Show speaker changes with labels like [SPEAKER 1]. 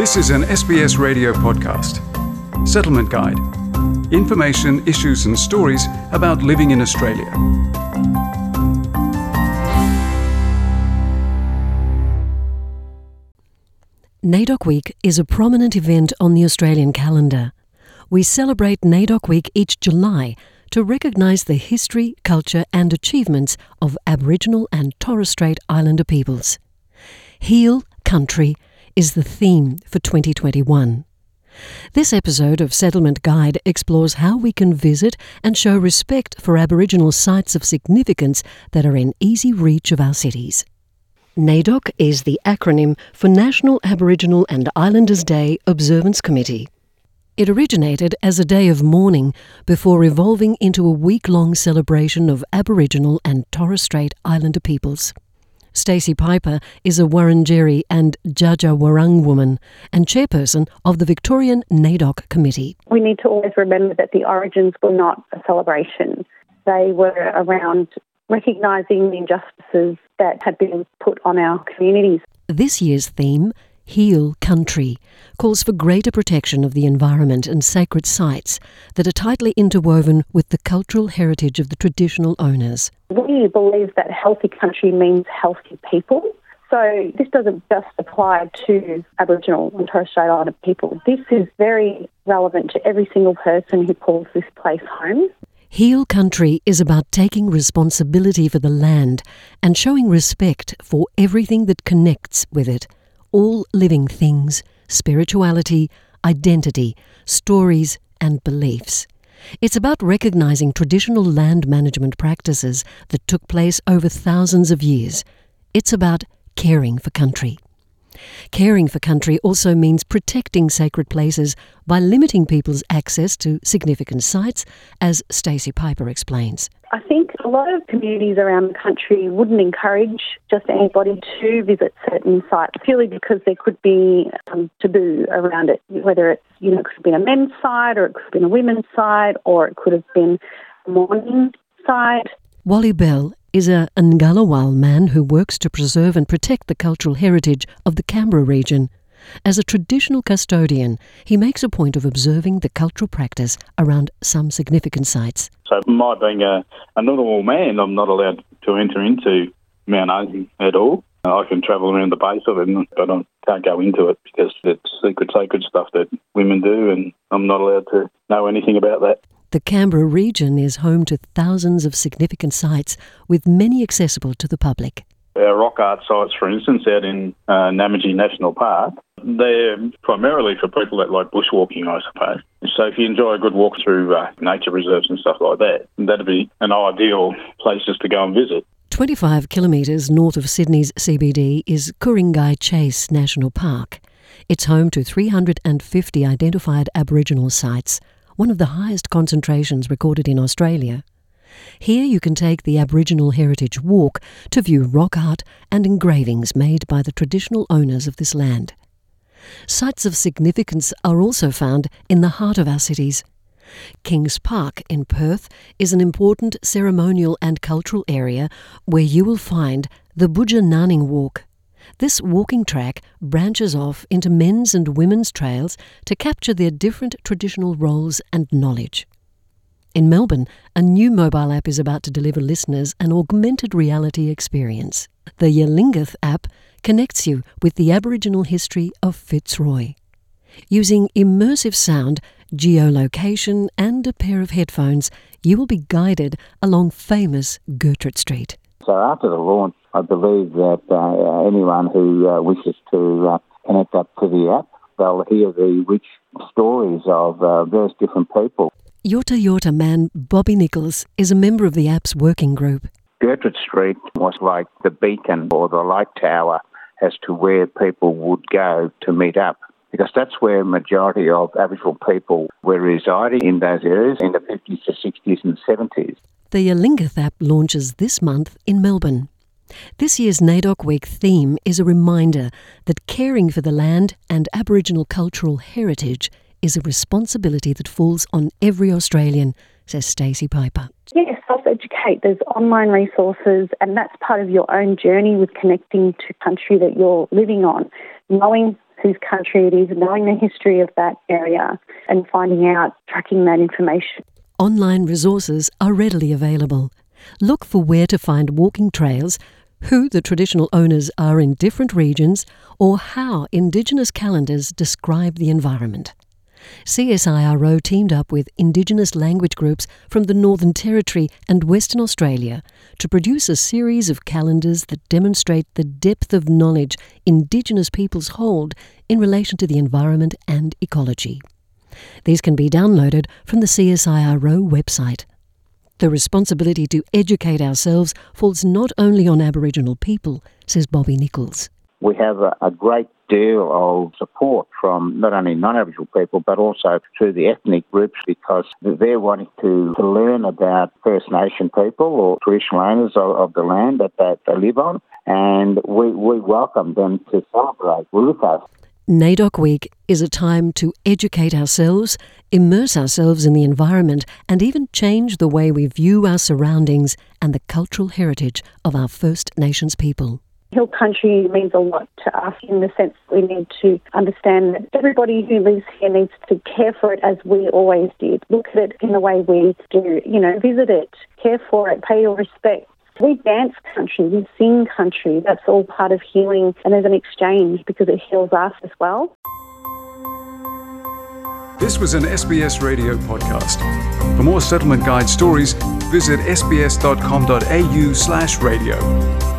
[SPEAKER 1] This is an SBS radio podcast. Settlement Guide. Information, issues, and stories about living in Australia.
[SPEAKER 2] NAIDOC Week is a prominent event on the Australian calendar. We celebrate NAIDOC Week each July to recognise the history, culture, and achievements of Aboriginal and Torres Strait Islander peoples. Heal Country is the theme for 2021. This episode of Settlement Guide explores how we can visit and show respect for Aboriginal sites of significance that are in easy reach of our cities. NAIDOC is the acronym for National Aboriginal and Islanders Day Observance Committee. It originated as a day of mourning before evolving into a week long celebration of Aboriginal and Torres Strait Islander peoples. Stacey Piper is a Wurundjeri and Dja Wurrung woman and chairperson of the Victorian NAIDOC Committee.
[SPEAKER 3] We need to always remember that the origins were not a celebration. They were around recognising the injustices that had been put on our communities.
[SPEAKER 2] This year's theme, Heal Country, calls for greater protection of the environment and sacred sites that are tightly interwoven with the cultural heritage of the traditional owners.
[SPEAKER 3] We believe that healthy country means healthy people. So this doesn't just apply to Aboriginal and Torres Strait Islander people. This is very relevant to every single person who calls this place home.
[SPEAKER 2] Heal Country is about taking responsibility for the land and showing respect for everything that connects with it all living things, spirituality, identity, stories, and beliefs. It's about recognizing traditional land management practices that took place over thousands of years. It's about caring for country. Caring for country also means protecting sacred places by limiting people's access to significant sites, as Stacey Piper explains.
[SPEAKER 3] I think a lot of communities around the country wouldn't encourage just anybody to visit certain sites purely because there could be some taboo around it, whether it's, you know, it could have been a men's site or it could have been a women's site or it could have been a mourning site.
[SPEAKER 2] Wally Bell is a Ngunnawal man who works to preserve and protect the cultural heritage of the Canberra region. As a traditional custodian, he makes a point of observing the cultural practice around some significant sites.
[SPEAKER 4] So, my being a, a Ngunnawal man, I'm not allowed to enter into Mount Osie at all. I can travel around the base of it, but I can't go into it because it's secret, sacred stuff that women do, and I'm not allowed to know anything about that.
[SPEAKER 2] The Canberra region is home to thousands of significant sites, with many accessible to the public.
[SPEAKER 4] Our rock art sites, for instance, out in uh, National Park, they're primarily for people that like bushwalking, I suppose. So if you enjoy a good walk through uh, nature reserves and stuff like that, that'd be an ideal places to go and visit.
[SPEAKER 2] 25 kilometres north of Sydney's CBD is Ku-ring-gai Chase National Park. It's home to 350 identified Aboriginal sites, one of the highest concentrations recorded in Australia. Here you can take the Aboriginal Heritage Walk to view rock art and engravings made by the traditional owners of this land. Sites of significance are also found in the heart of our cities. Kings Park in Perth is an important ceremonial and cultural area where you will find the Boodja Gnarning Walk. This walking track branches off into men's and women's trails to capture their different traditional roles and knowledge. In Melbourne, a new mobile app is about to deliver listeners an augmented reality experience. The Yalinguth app connects you with the Aboriginal history of Fitzroy. Using immersive sound, geolocation, and a pair of headphones, you will be guided along famous Gertrude Street.
[SPEAKER 5] So after the launch, I believe that uh, anyone who uh, wishes to uh, connect up to the app, they'll hear the rich stories of uh, various different people.
[SPEAKER 2] Yorta Yorta man Bobby Nichols is a member of the app's working group.
[SPEAKER 5] Gertrude Street was like the beacon or the light tower as to where people would go to meet up because that's where majority of Aboriginal people were residing in those areas in the 50s to 60s and 70s.
[SPEAKER 2] The Yalinguth app launches this month in Melbourne. This year's NAIDOC Week theme is a reminder that caring for the land and Aboriginal cultural heritage is a responsibility that falls on every Australian, says Stacey Piper.
[SPEAKER 3] Yes, self educate. There's online resources, and that's part of your own journey with connecting to country that you're living on, knowing whose country it is, knowing the history of that area and finding out, tracking that information.
[SPEAKER 2] Online resources are readily available. Look for where to find walking trails, who the traditional owners are in different regions, or how Indigenous calendars describe the environment. CSIRO teamed up with Indigenous language groups from the Northern Territory and Western Australia to produce a series of calendars that demonstrate the depth of knowledge Indigenous peoples hold in relation to the environment and ecology. These can be downloaded from the CSIRO website. The responsibility to educate ourselves falls not only on Aboriginal people, says Bobby Nichols.
[SPEAKER 5] We have a, a great deal of support from not only non-Aboriginal people but also through the ethnic groups because they're wanting to, to learn about First Nation people or traditional owners of, of the land that, that they live on and we, we welcome them to celebrate with us.
[SPEAKER 2] NAIDOC Week is a time to educate ourselves, immerse ourselves in the environment, and even change the way we view our surroundings and the cultural heritage of our First Nations people.
[SPEAKER 3] Heal country means a lot to us in the sense that we need to understand that everybody who lives here needs to care for it as we always did. Look at it in the way we do, you know, visit it, care for it, pay your respect. We dance country, we sing country. That's all part of healing, and there's an exchange because it heals us as well.
[SPEAKER 1] This was an SBS radio podcast. For more settlement guide stories, visit sbs.com.au/radio.